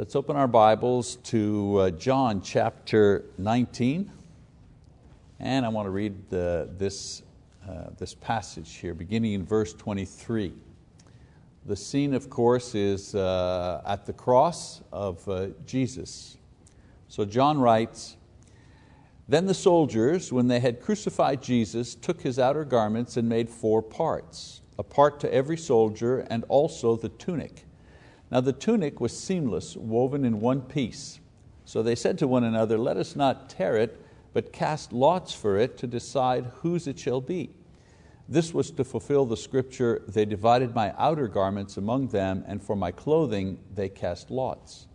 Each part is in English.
Let's open our Bibles to uh, John chapter 19. And I want to read the, this, uh, this passage here, beginning in verse 23. The scene, of course, is uh, at the cross of uh, Jesus. So John writes, Then the soldiers, when they had crucified Jesus, took His outer garments and made four parts, a part to every soldier and also the tunic. Now the tunic was seamless, woven in one piece. So they said to one another, Let us not tear it, but cast lots for it to decide whose it shall be. This was to fulfill the scripture, They divided my outer garments among them, and for my clothing they cast lots.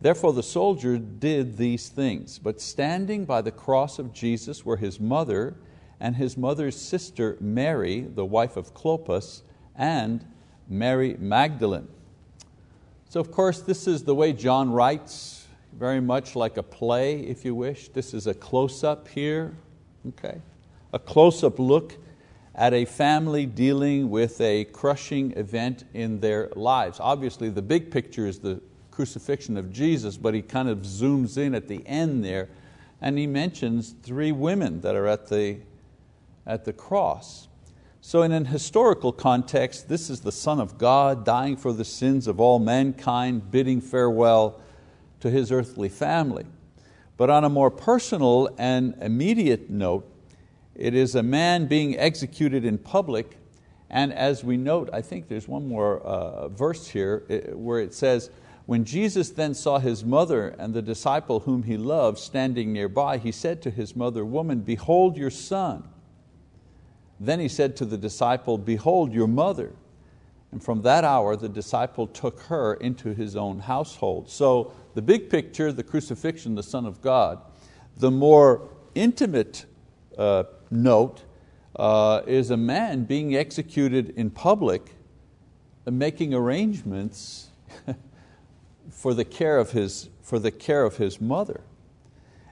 Therefore the soldier did these things. But standing by the cross of Jesus were his mother and his mother's sister Mary, the wife of Clopas, and Mary Magdalene. So of course this is the way John writes, very much like a play if you wish. This is a close-up here, okay? a close-up look at a family dealing with a crushing event in their lives. Obviously the big picture is the crucifixion of Jesus, but he kind of zooms in at the end there and he mentions three women that are at the, at the cross. So in an historical context, this is the Son of God dying for the sins of all mankind, bidding farewell to His earthly family. But on a more personal and immediate note, it is a man being executed in public, and as we note, I think there's one more uh, verse here where it says, when Jesus then saw his mother and the disciple whom he loved standing nearby, he said to his mother, Woman, behold your son. Then he said to the disciple, Behold your mother. And from that hour, the disciple took her into his own household. So the big picture, the crucifixion, the Son of God. The more intimate uh, note uh, is a man being executed in public, uh, making arrangements for the care of his, for the care of his mother.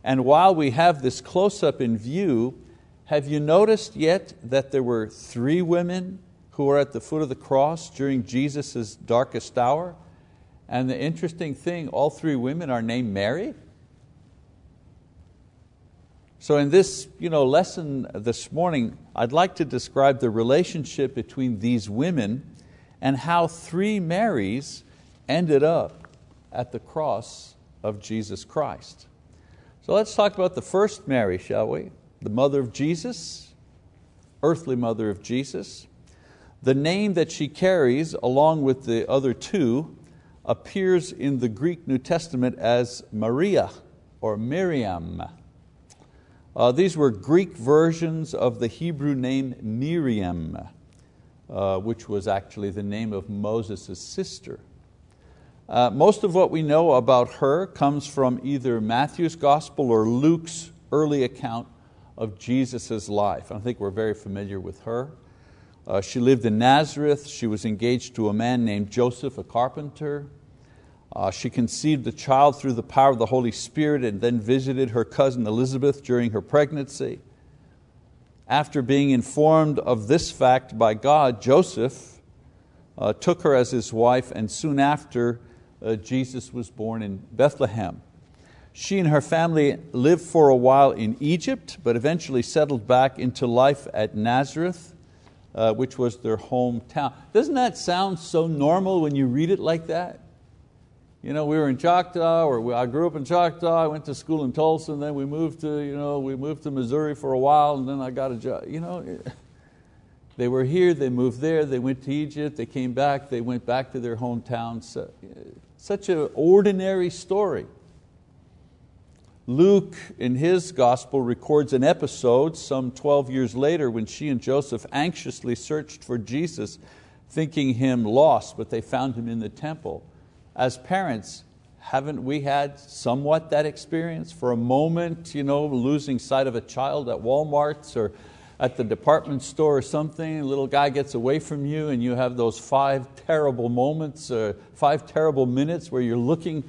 And while we have this close-up in view, have you noticed yet that there were three women who were at the foot of the cross during Jesus' darkest hour? And the interesting thing, all three women are named Mary. So in this you know, lesson this morning, I'd like to describe the relationship between these women and how three Marys ended up at the cross of Jesus Christ. So let's talk about the first Mary, shall we? The mother of Jesus, earthly mother of Jesus. The name that she carries, along with the other two, appears in the Greek New Testament as Maria or Miriam. Uh, these were Greek versions of the Hebrew name Miriam, uh, which was actually the name of Moses' sister. Uh, most of what we know about her comes from either Matthew's Gospel or Luke's early account of Jesus' life. I think we're very familiar with her. Uh, she lived in Nazareth. She was engaged to a man named Joseph, a carpenter. Uh, she conceived a child through the power of the Holy Spirit and then visited her cousin Elizabeth during her pregnancy. After being informed of this fact by God, Joseph uh, took her as his wife, and soon after, uh, Jesus was born in Bethlehem. She and her family lived for a while in Egypt, but eventually settled back into life at Nazareth, uh, which was their hometown. Doesn't that sound so normal when you read it like that? You know, we were in Choctaw, or I grew up in Choctaw, I went to school in Tulsa, and then we moved to, you know, we moved to Missouri for a while, and then I got a job. You know, they were here, they moved there, they went to Egypt, they came back, they went back to their hometown. So, such an ordinary story. Luke, in his gospel, records an episode some 12 years later when she and Joseph anxiously searched for Jesus, thinking him lost, but they found him in the temple. As parents, haven't we had somewhat that experience? For a moment, you know, losing sight of a child at Walmart's or at the department store or something, a little guy gets away from you and you have those five terrible moments, uh, five terrible minutes where you're looking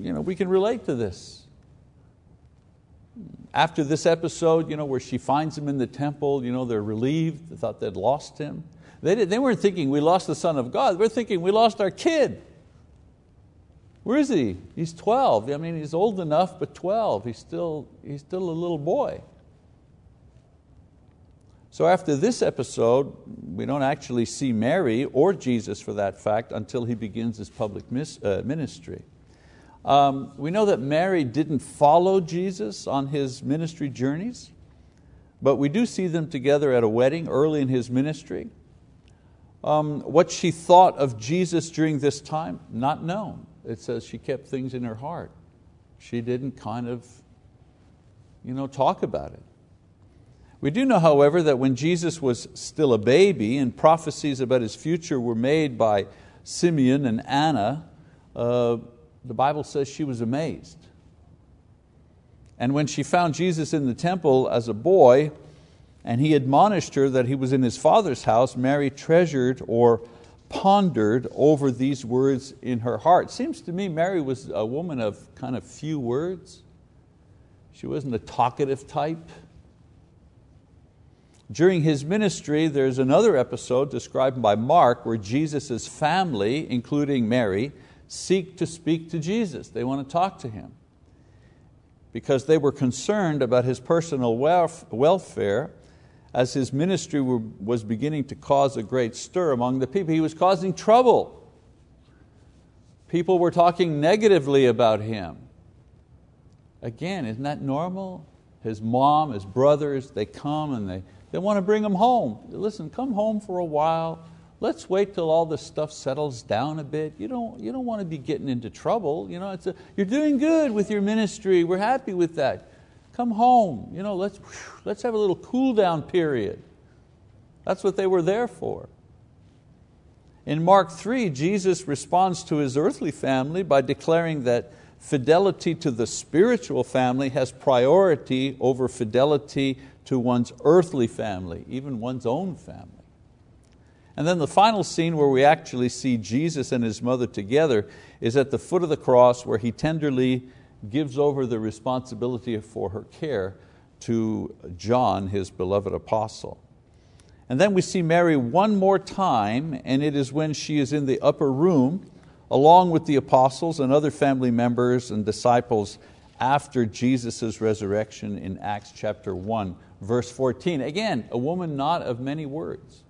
you know, we can relate to this. After this episode, you know, where she finds him in the temple, you know, they're relieved, they thought they'd lost him. They, did, they weren't thinking we lost the Son of God, we're thinking we lost our kid. Where is he? He's 12. I mean, he's old enough, but 12. He's still, he's still a little boy. So after this episode, we don't actually see Mary or Jesus for that fact until he begins his public uh, ministry. Um, we know that Mary didn't follow Jesus on his ministry journeys, but we do see them together at a wedding early in his ministry. Um, what she thought of Jesus during this time, not known. It says she kept things in her heart. She didn't kind of you know, talk about it. We do know, however, that when Jesus was still a baby and prophecies about His future were made by Simeon and Anna, uh, the Bible says she was amazed. And when she found Jesus in the temple as a boy, and he admonished her that he was in his father's house, Mary treasured or pondered over these words in her heart. Seems to me Mary was a woman of kind of few words. She wasn't a talkative type. During his ministry, there's another episode described by Mark where Jesus' family, including Mary, seek to speak to Jesus. They want to talk to Him because they were concerned about His personal welfare as His ministry was beginning to cause a great stir among the people. He was causing trouble. People were talking negatively about Him. Again, isn't that normal? His mom, his brothers, they come and they they want to bring him home. Listen, come home for a while. Let's wait till all this stuff settles down a bit. You don't, you don't want to be getting into trouble. You know, it's a, you're doing good with your ministry. We're happy with that. Come home. You know, let's, let's have a little cool down period. That's what they were there for. In Mark 3, Jesus responds to His earthly family by declaring that fidelity to the spiritual family has priority over fidelity to one's earthly family, even one's own family. And then the final scene where we actually see Jesus and His mother together is at the foot of the cross where He tenderly gives over the responsibility for her care to John, His beloved apostle. And then we see Mary one more time, and it is when she is in the upper room, along with the apostles and other family members and disciples after Jesus' resurrection in Acts chapter 1, verse 14. Again, a woman not of many words,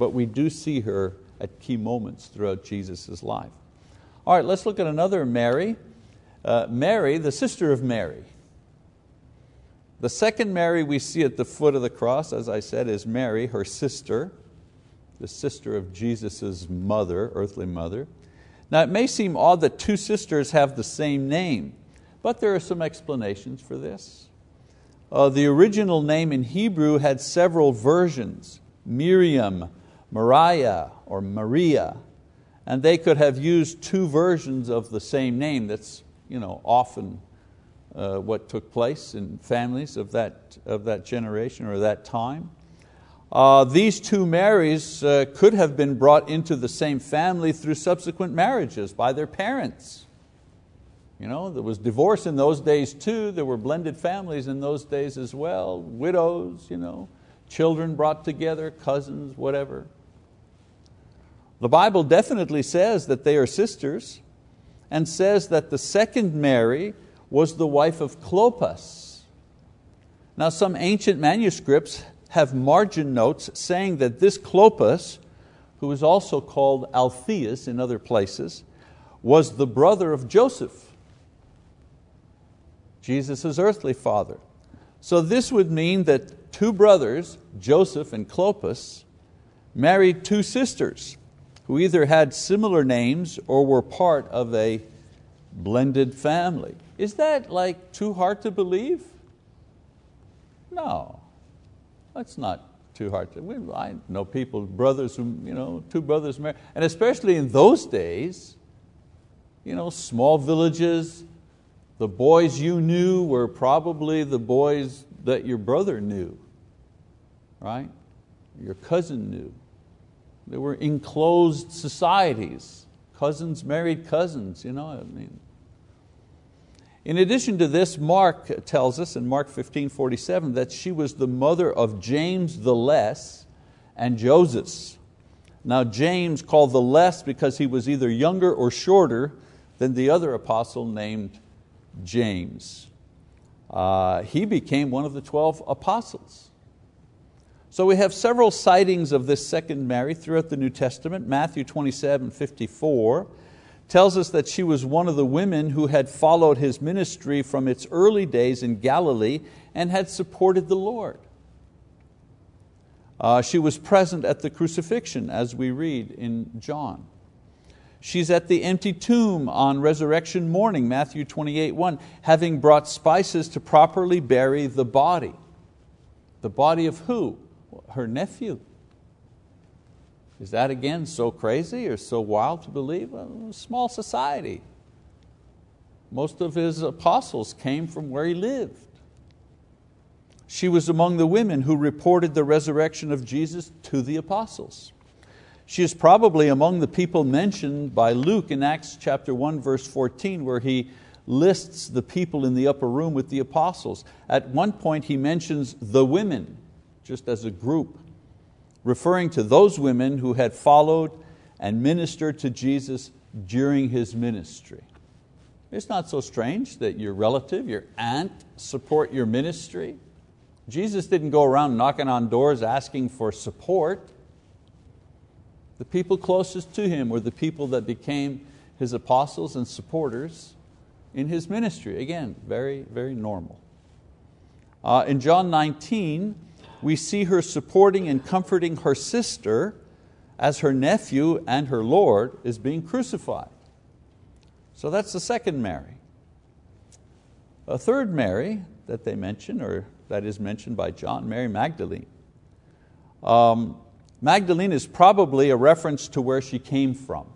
but we do see her at key moments throughout Jesus' life. All right, let's look at another Mary. Uh, Mary, the sister of Mary. The second Mary we see at the foot of the cross, as I said, is Mary, her sister, the sister of Jesus' mother, earthly mother. Now it may seem odd that two sisters have the same name, but there are some explanations for this. Uh, the original name in Hebrew had several versions, Miriam, Mariah, or Maria, and they could have used two versions of the same name. That's you know, often uh, what took place in families of that, of that generation or that time. Uh, these two Marys uh, could have been brought into the same family through subsequent marriages by their parents. You know, there was divorce in those days too. There were blended families in those days as well, widows, you know, children brought together, cousins, whatever. The Bible definitely says that they are sisters and says that the second Mary was the wife of Clopas. Now some ancient manuscripts have margin notes saying that this Clopas, who is also called Alphaeus in other places, was the brother of Joseph Jesus' earthly father. So this would mean that two brothers, Joseph and Clopas, married two sisters who either had similar names or were part of a blended family. Is that like too hard to believe? No, that's not too hard to. I know people, brothers who, you know, two brothers married, and especially in those days, you know, small villages, the boys you knew were probably the boys that your brother knew, right? Your cousin knew. They were enclosed societies. Cousins married cousins, you know I mean. In addition to this, Mark tells us in Mark 15, 47 that she was the mother of James the Less and Joseph. Now James called the less because he was either younger or shorter than the other apostle named James. Uh, he became one of the 12 apostles. So we have several sightings of this second Mary throughout the New Testament. Matthew 27, 54 tells us that she was one of the women who had followed His ministry from its early days in Galilee and had supported the Lord. Uh, she was present at the crucifixion, as we read in John. She's at the empty tomb on resurrection morning, Matthew 28, 1, having brought spices to properly bury the body. The body of who? Her nephew. Is that again so crazy or so wild to believe? A small society. Most of his apostles came from where he lived. She was among the women who reported the resurrection of Jesus to the apostles. She is probably among the people mentioned by Luke in Acts chapter 1 verse 14 where he lists the people in the upper room with the apostles. At one point he mentions the women just as a group referring to those women who had followed and ministered to Jesus during His ministry. It's not so strange that your relative, your aunt support your ministry. Jesus didn't go around knocking on doors asking for support. The people closest to Him were the people that became His apostles and supporters in His ministry. Again, very, very normal. Uh, in John 19, we see her supporting and comforting her sister as her nephew and her Lord is being crucified. So that's the second Mary. A third Mary that they mention, or that is mentioned by John, Mary Magdalene. Um, Magdalene is probably a reference to where she came from.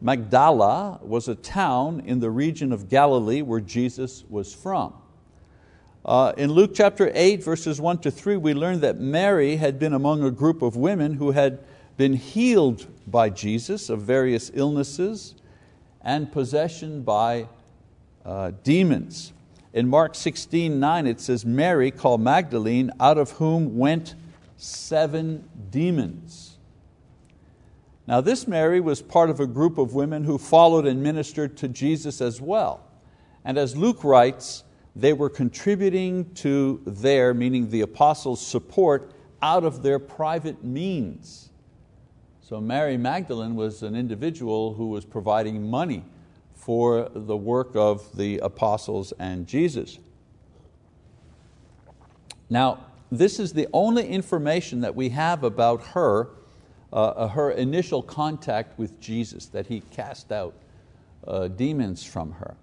Magdala was a town in the region of Galilee where Jesus was from. Uh, in Luke chapter 8, verses 1 to 3, we learn that Mary had been among a group of women who had been healed by Jesus of various illnesses and possession by uh, demons. In Mark 16, 9 it says, Mary called Magdalene, out of whom went seven demons. Now this Mary was part of a group of women who followed and ministered to Jesus as well. And as Luke writes, they were contributing to their, meaning the apostles' support out of their private means. So Mary Magdalene was an individual who was providing money for the work of the apostles and Jesus. Now, this is the only information that we have about her, uh, her initial contact with Jesus, that He cast out uh, demons from her.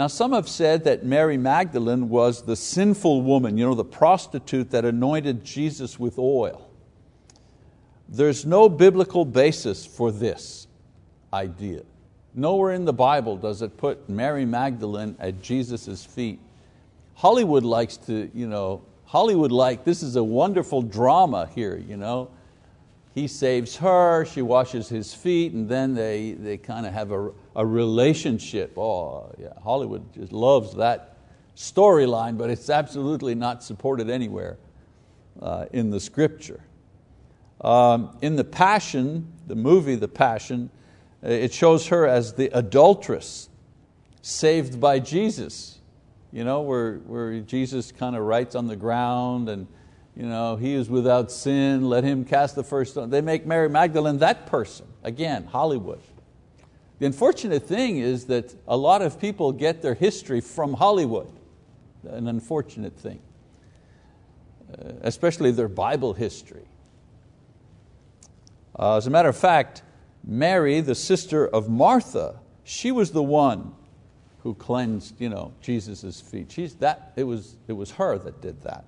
Now some have said that Mary Magdalene was the sinful woman, you know, the prostitute that anointed Jesus with oil. There's no biblical basis for this idea. Nowhere in the Bible does it put Mary Magdalene at Jesus' feet. Hollywood likes to, you know, Hollywood like, this is a wonderful drama here, you know. He saves her, she washes his feet, and then they, they kind of have a, a relationship. Oh, yeah, Hollywood just loves that storyline, but it's absolutely not supported anywhere uh, in the scripture. Um, in the Passion, the movie The Passion, uh, it shows her as the adulteress saved by Jesus, you know, where, where Jesus kind of writes on the ground and you know, he is without sin, let him cast the first stone. They make Mary Magdalene that person. Again, Hollywood. The unfortunate thing is that a lot of people get their history from Hollywood. An unfortunate thing. Uh, especially their Bible history. Uh, as a matter of fact, Mary, the sister of Martha, she was the one who cleansed you know, Jesus' feet. She's that, it, was, it was her that did that.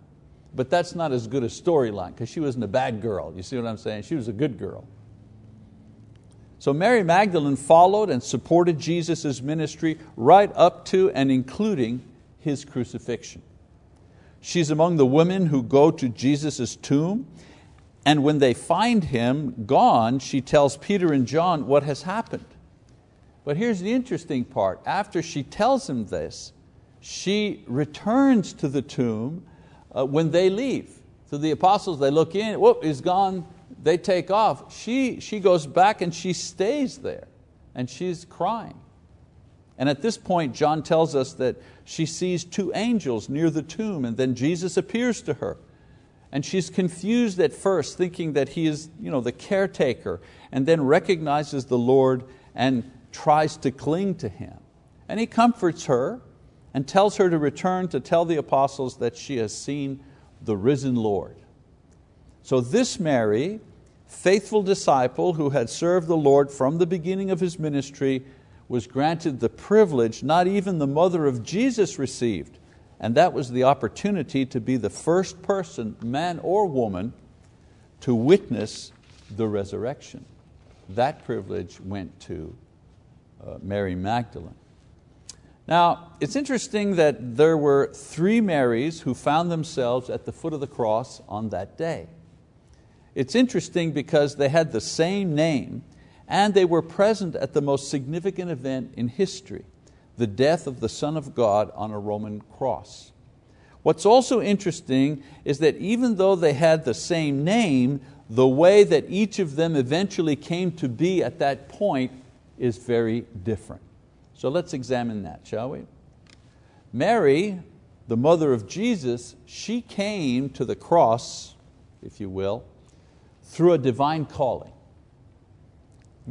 But that's not as good a storyline because she wasn't a bad girl. You see what I'm saying? She was a good girl. So Mary Magdalene followed and supported Jesus' ministry right up to and including His crucifixion. She's among the women who go to Jesus' tomb and when they find him gone, she tells Peter and John what has happened. But here's the interesting part. After she tells him this, she returns to the tomb uh, when they leave. So the apostles, they look in, whoop, he's gone, they take off. She, she goes back and she stays there and she's crying. And at this point, John tells us that she sees two angels near the tomb and then Jesus appears to her. And she's confused at first, thinking that he is you know, the caretaker, and then recognizes the Lord and tries to cling to Him. And He comforts her and tells her to return to tell the apostles that she has seen the risen Lord. So this Mary, faithful disciple who had served the Lord from the beginning of His ministry, was granted the privilege not even the mother of Jesus received, and that was the opportunity to be the first person, man or woman, to witness the resurrection. That privilege went to uh, Mary Magdalene. Now, it's interesting that there were three Marys who found themselves at the foot of the cross on that day. It's interesting because they had the same name and they were present at the most significant event in history the death of the Son of God on a Roman cross. What's also interesting is that even though they had the same name, the way that each of them eventually came to be at that point is very different. So let's examine that, shall we? Mary, the mother of Jesus, she came to the cross, if you will, through a divine calling.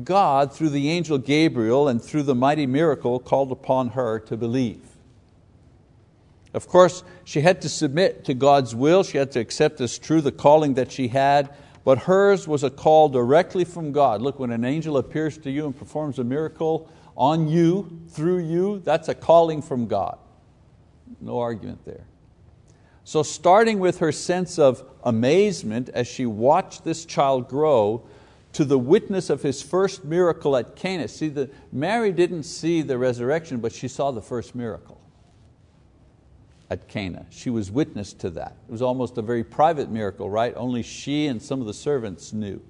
God, through the angel Gabriel and through the mighty miracle, called upon her to believe. Of course, she had to submit to God's will, she had to accept as true the calling that she had, but hers was a call directly from God. Look, when an angel appears to you and performs a miracle on you, through you, that's a calling from God. No argument there. So, starting with her sense of amazement as she watched this child grow, to the witness of his first miracle at Cana. See, the, Mary didn't see the resurrection, but she saw the first miracle at Cana. She was witness to that. It was almost a very private miracle, right? Only she and some of the servants knew.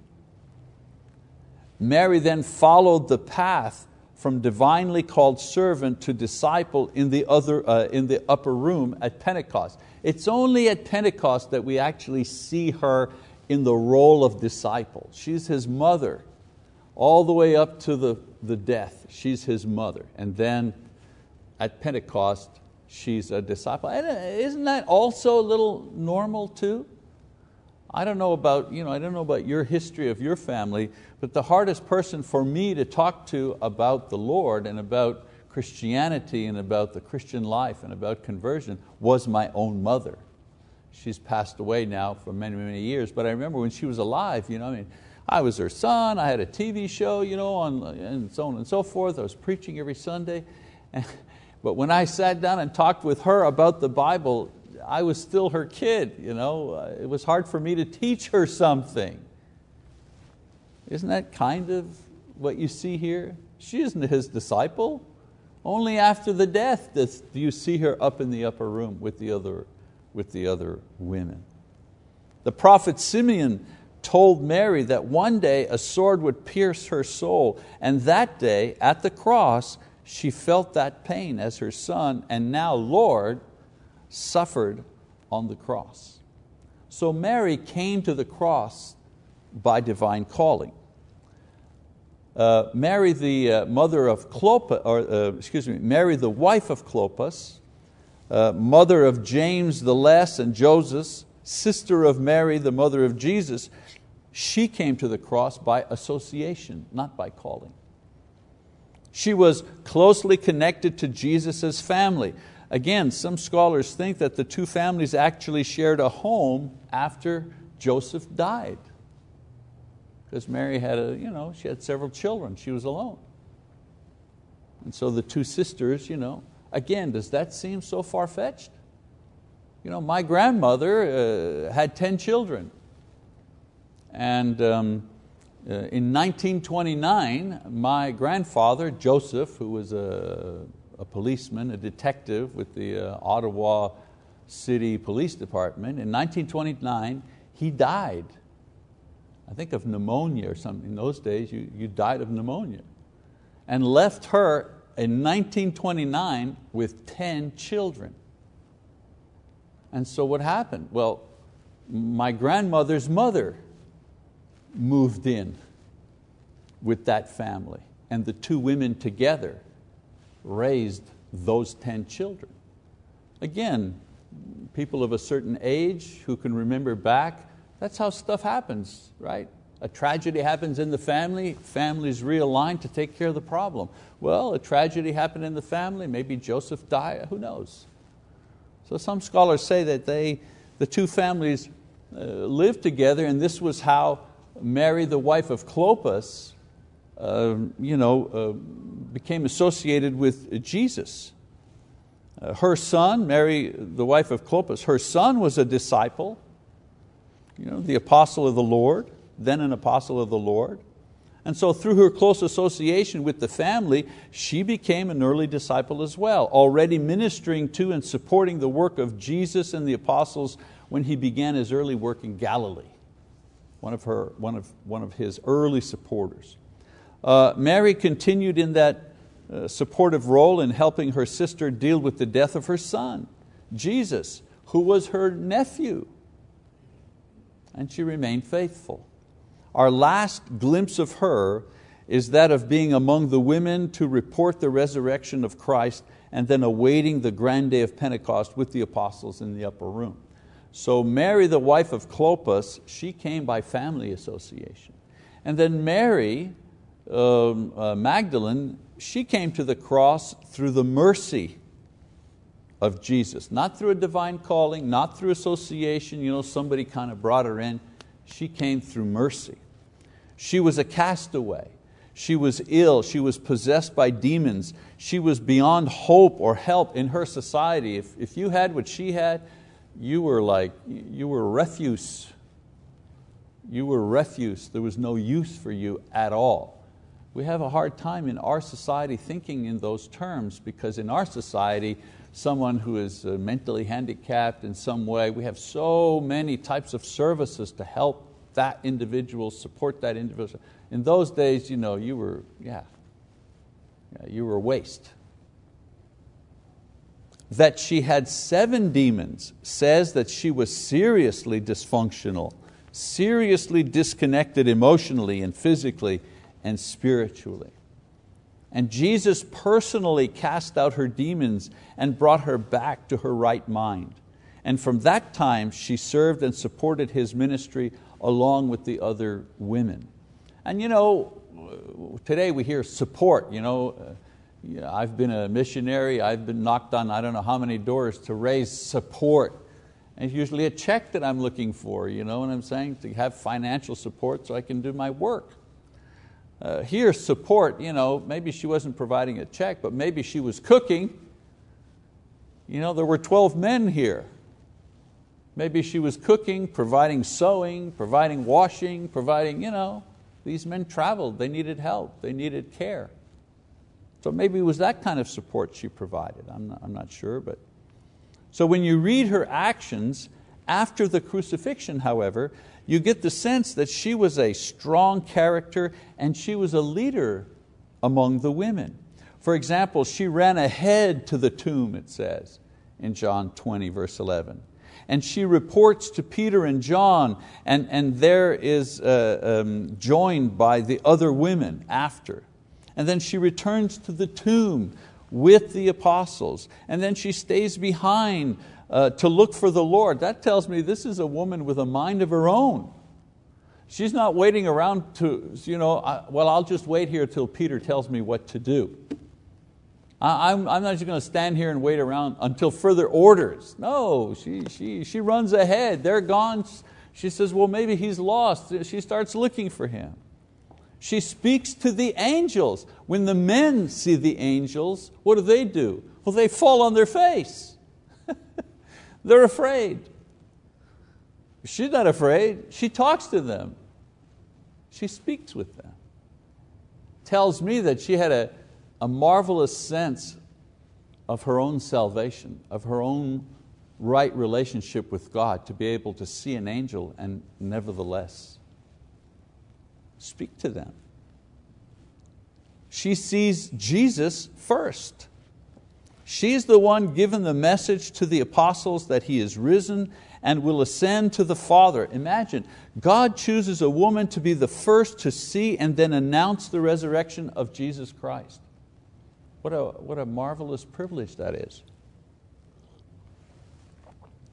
Mary then followed the path from divinely called servant to disciple in the, other, uh, in the upper room at Pentecost. It's only at Pentecost that we actually see her in the role of disciple. She's his mother, all the way up to the, the death. She's his mother. And then at Pentecost, she's a disciple. And uh, isn't that also a little normal too? I don't know about, you know, I don't know about your history of your family, but the hardest person for me to talk to about the Lord and about Christianity and about the Christian life and about conversion was my own mother. She's passed away now for many, many years, but I remember when she was alive, you know, I, mean, I was her son, I had a TV show, you know, on, and so on and so forth. I was preaching every Sunday. but when I sat down and talked with her about the Bible, I was still her kid. You know? Uh, it was hard for me to teach her something. Isn't that kind of what you see here? She isn't his disciple. Only after the death do you see her up in the upper room with the other with the other women. The prophet Simeon told Mary that one day a sword would pierce her soul, and that day at the cross she felt that pain as her son, and now Lord, suffered on the cross. So Mary came to the cross by divine calling. Uh, Mary, the uh, mother of Clopas, or uh, excuse me, Mary, the wife of Clopas, uh, mother of James the Less and Joseph, sister of Mary, the mother of Jesus, she came to the cross by association, not by calling. She was closely connected to Jesus' family. Again, some scholars think that the two families actually shared a home after Joseph died. Because Mary had, a, you know, she had several children, she was alone. And so the two sisters, you know, Again, does that seem so far-fetched? You know, my grandmother uh, had 10 children. And um, uh, in 1929, my grandfather, Joseph, who was a, a policeman, a detective with the uh, Ottawa City Police Department, in 1929, he died. I think of pneumonia or something. In those days, you, you died of pneumonia. And left her in 1929 with 10 children. And so what happened? Well, my grandmother's mother moved in with that family, and the two women together raised those 10 children. Again, people of a certain age who can remember back, that's how stuff happens, right? A tragedy happens in the family, families realign to take care of the problem. Well, a tragedy happened in the family, maybe Joseph died, who knows? So some scholars say that they, the two families uh, lived together and this was how Mary, the wife of Clopas, uh, you know, uh, became associated with Jesus. Uh, her son, Mary, the wife of Clopas, her son was a disciple, you know, the apostle of the Lord then an apostle of the Lord. And so through her close association with the family, she became an early disciple as well, already ministering to and supporting the work of Jesus and the apostles when he began his early work in Galilee. One of, her, one of, one of his early supporters. Uh, Mary continued in that uh, supportive role in helping her sister deal with the death of her son, Jesus, who was her nephew. And she remained faithful. Our last glimpse of her is that of being among the women to report the resurrection of Christ and then awaiting the grand day of Pentecost with the apostles in the upper room. So Mary, the wife of Clopas, she came by family association. And then Mary Uh, Magdalene, she came to the cross through the mercy of Jesus, not through a divine calling, not through association, you know, somebody kind of brought her in. She came through mercy. She was a castaway. She was ill, she was possessed by demons, she was beyond hope or help in her society. If, if you had what she had, you were like, you were refuse. You were refuse. There was no use for you at all. We have a hard time in our society thinking in those terms because in our society, someone who is uh, mentally handicapped in some way, we have so many types of services to help that individual, support that individual. In those days, you know, you were, yeah, yeah you were a waste. That she had seven demons says that she was seriously dysfunctional, seriously disconnected emotionally and physically and spiritually. And Jesus personally cast out her demons and brought her back to her right mind. And from that time, she served and supported His ministry along with the other women. And you know, today we hear support. You know, uh, I've been a missionary, I've been knocked on I don't know how many doors to raise support. And it's usually a check that I'm looking for, you know what I'm saying? To have financial support so I can do my work. Uh, here, support, you know, maybe she wasn't providing a check, but maybe she was cooking. You know, there were 12 men here. Maybe she was cooking, providing sewing, providing washing, providing, you know, these men traveled, they needed help, they needed care. So maybe it was that kind of support she provided, I'm not, I'm not sure. But. So when you read her actions after the crucifixion, however, you get the sense that she was a strong character and she was a leader among the women. For example, she ran ahead to the tomb, it says in John 20, verse 11 and she reports to Peter and John, and, and there is uh, um, joined by the other women after. And then she returns to the tomb with the apostles, and then she stays behind uh, to look for the Lord. That tells me this is a woman with a mind of her own. She's not waiting around to, you know, I, well, I'll just wait here till Peter tells me what to do. I'm, I'm not just going to stand here and wait around until further orders. No, she, she, she runs ahead. They're gone. She says, well, maybe he's lost. She starts looking for him. She speaks to the angels. When the men see the angels, what do they do? Well, they fall on their face. They're afraid. She's not afraid. She talks to them. She speaks with them. Tells me that she had a, a marvelous sense of her own salvation, of her own right relationship with God, to be able to see an angel and nevertheless speak to them. She sees Jesus first. She's the one given the message to the apostles that He is risen and will ascend to the Father. Imagine, God chooses a woman to be the first to see and then announce the resurrection of Jesus Christ. What a, what a marvelous privilege that is.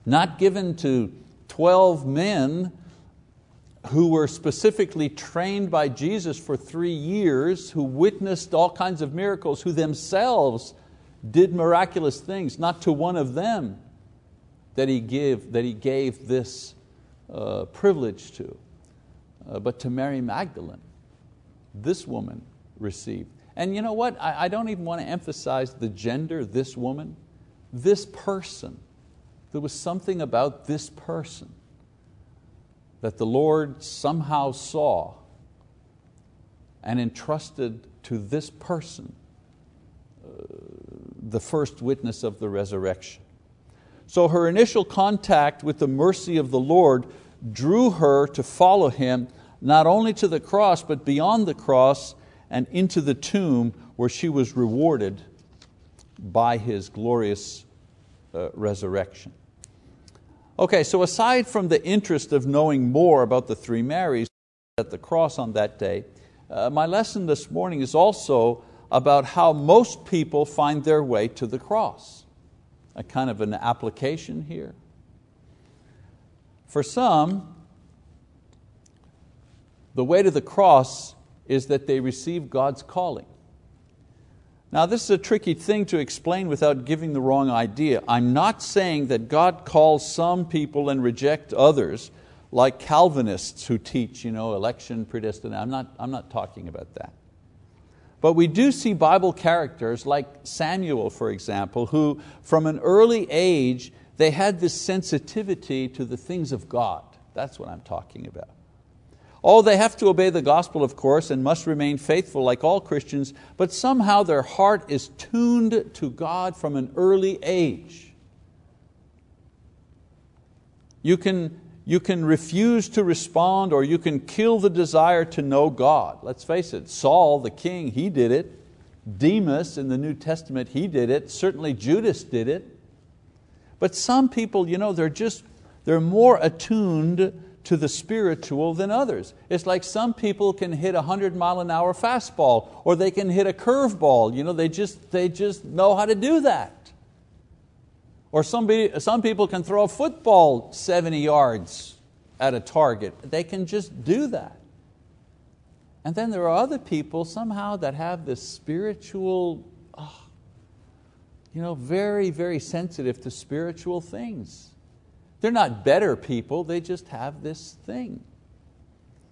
Not given to 12 men who were specifically trained by Jesus for three years, who witnessed all kinds of miracles, who themselves did miraculous things, not to one of them that He, give, that he gave this uh, privilege to, uh, but to Mary Magdalene, this woman received. And you know what? I, I don't even want to emphasize the gender, this woman, this person. There was something about this person that the Lord somehow saw and entrusted to this person the first witness of the resurrection. So her initial contact with the mercy of the Lord drew her to follow Him not only to the cross, but beyond the cross and into the tomb where she was rewarded by His glorious uh, resurrection. Okay, so aside from the interest of knowing more about the three Marys at the cross on that day, uh, my lesson this morning is also about how most people find their way to the cross. A kind of an application here. For some, the way to the cross is that they receive God's calling. Now, this is a tricky thing to explain without giving the wrong idea. I'm not saying that God calls some people and rejects others, like Calvinists who teach you know, election predestination. I'm not, I'm not talking about that. But we do see Bible characters like Samuel, for example, who from an early age they had this sensitivity to the things of God. That's what I'm talking about. Oh, they have to obey the gospel, of course, and must remain faithful like all Christians, but somehow their heart is tuned to God from an early age. You can, you can refuse to respond or you can kill the desire to know God. Let's face it, Saul, the king, he did it. Demas in the New Testament, he did it. Certainly Judas did it. But some people, you know, they're just, they're more attuned to the spiritual than others. It's like some people can hit a 100 mile an hour fastball or they can hit a curveball. You know, they, just, they just know how to do that. Or somebody, some people can throw a football 70 yards at a target. They can just do that. And then there are other people somehow that have this spiritual, oh, you know, very, very sensitive to spiritual things. They're not better people, they just have this thing.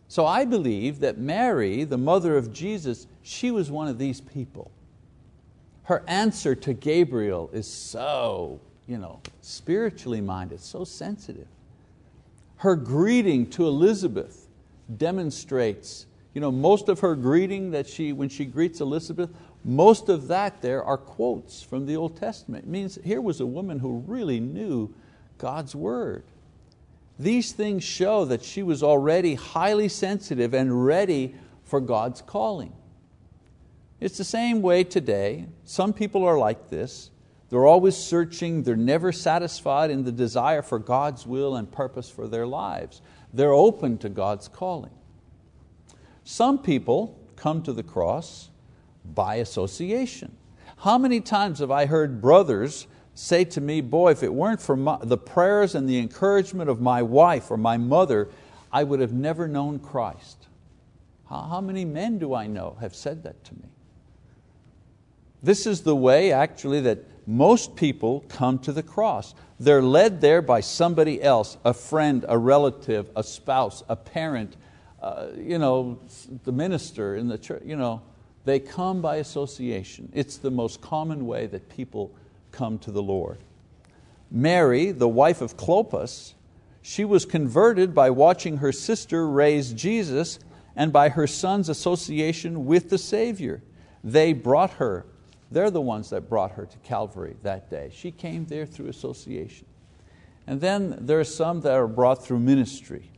So I believe that Mary, the mother of Jesus, she was one of these people. Her answer to Gabriel is so you know, spiritually minded, so sensitive. Her greeting to Elizabeth demonstrates, you know, most of her greeting that she, when she greets Elizabeth, most of that there are quotes from the Old Testament. It means here was a woman who really knew God's word. These things show that she was already highly sensitive and ready for God's calling. It's the same way today. Some people are like this. They're always searching, they're never satisfied in the desire for God's will and purpose for their lives. They're open to God's calling. Some people come to the cross by association. How many times have I heard brothers say to me, Boy, if it weren't for my, the prayers and the encouragement of my wife or my mother, I would have never known Christ. How, how many men do I know have said that to me? This is the way, actually, that most people come to the cross. They're led there by somebody else, a friend, a relative, a spouse, a parent, uh, you know, the minister in the church. You know, they come by association. It's the most common way that people come to the Lord. Mary, the wife of Clopas, she was converted by watching her sister raise Jesus and by her son's association with the Savior. They brought her, they're the ones that brought her to Calvary that day. She came there through association. And then there are some that are brought through ministry.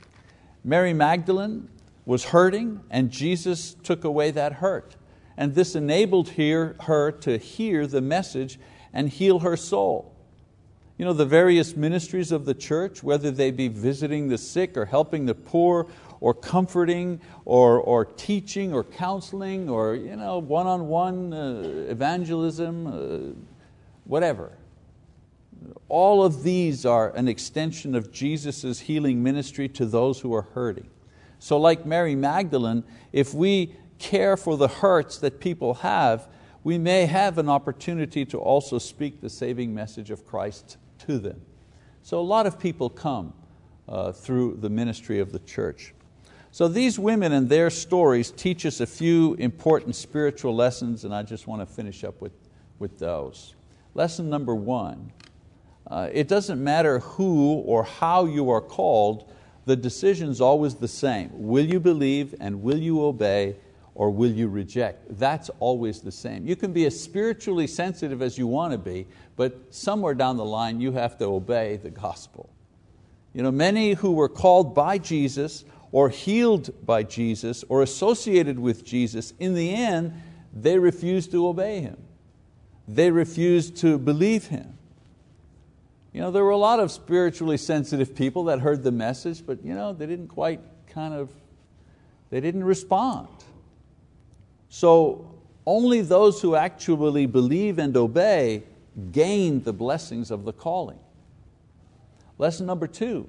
Mary Magdalene was hurting, and Jesus took away that hurt. And this enabled her to hear the message and heal her soul. You know, the various ministries of the church, whether they be visiting the sick or helping the poor or comforting or, or teaching or counseling or you know, one-on-one uh, evangelism, uh, whatever. All of these are an extension of Jesus' healing ministry to those who are hurting. So like Mary Magdalene, if we care for the hurts that people have, we may have an opportunity to also speak the saving message of Christ to them. So a lot of people come uh, through the ministry of the church. So these women and their stories teach us a few important spiritual lessons and I just want to finish up with, with those. Lesson number one, uh, it doesn't matter who or how you are called, the decision's always the same. Will you believe and will you obey or will you reject? That's always the same. You can be as spiritually sensitive as you want to be, but somewhere down the line you have to obey the gospel. You know, many who were called by Jesus or healed by Jesus or associated with Jesus, in the end, they refused to obey Him. They refused to believe Him. You know, there were a lot of spiritually sensitive people that heard the message, but you know, they didn't quite kind of, they didn't respond. So only those who actually believe and obey gain the blessings of the calling. Lesson number two,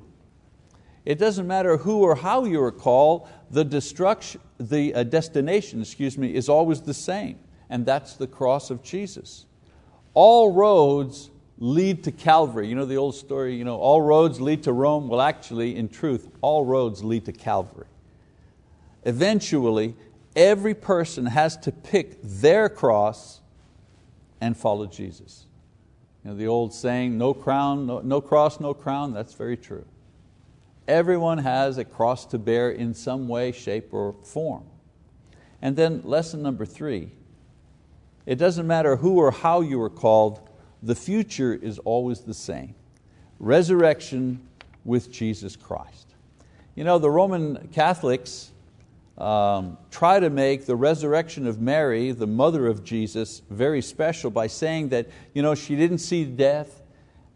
it doesn't matter who or how you are called, the, destruction, the uh, destination excuse me, is always the same, and that's the cross of Jesus. All roads lead to Calvary. You know the old story, you know, all roads lead to Rome. Well, actually, in truth, all roads lead to Calvary. Eventually, every person has to pick their cross and follow Jesus. You know, the old saying, no crown, no, no cross, no crown, that's very true. Everyone has a cross to bear in some way, shape, or form. And then lesson number three, it doesn't matter who or how you are called, the future is always the same. Resurrection with Jesus Christ. You know, the Roman Catholics um, try to make the resurrection of Mary, the mother of Jesus, very special by saying that you know, she didn't see death,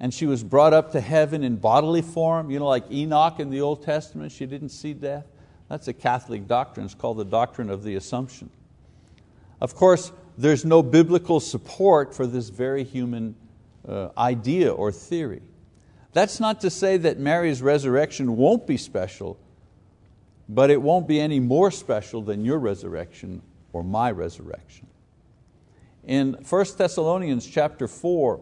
and she was brought up to heaven in bodily form, you know, like Enoch in the Old Testament, she didn't see death. That's a Catholic doctrine, it's called the doctrine of the Assumption. Of course, there's no biblical support for this very human uh, idea or theory. That's not to say that Mary's resurrection won't be special, but it won't be any more special than your resurrection or my resurrection. In 1 Thessalonians chapter 4,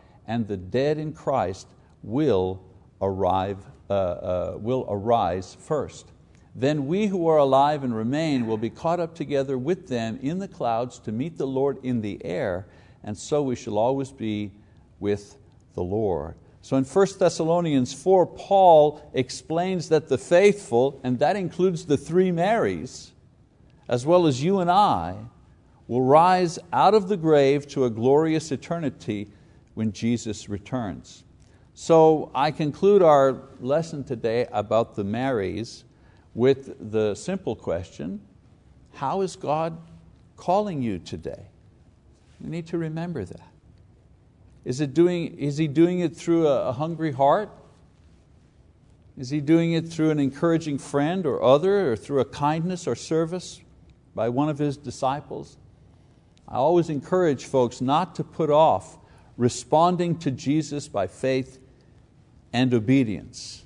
and the dead in Christ will, arrive, uh, uh, will arise first. Then we who are alive and remain will be caught up together with them in the clouds to meet the Lord in the air, and so we shall always be with the Lord. So in 1 Thessalonians 4, Paul explains that the faithful, and that includes the three Marys, as well as you and I, will rise out of the grave to a glorious eternity when Jesus returns. So I conclude our lesson today about the Marys with the simple question, how is God calling you today? You need to remember that. Is, it doing, is He doing it through a, a hungry heart? Is He doing it through an encouraging friend or other, or through a kindness or service by one of His disciples? I always encourage folks not to put off responding to Jesus by faith and obedience.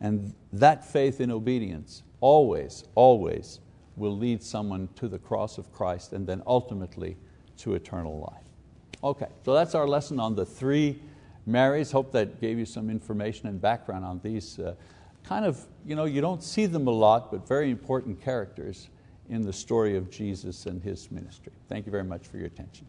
And that faith and obedience always, always will lead someone to the cross of Christ and then ultimately to eternal life. Okay, so that's our lesson on the three Marys. Hope that gave you some information and background on these uh, kind of, you know, you don't see them a lot, but very important characters in the story of Jesus and His ministry. Thank you very much for your attention.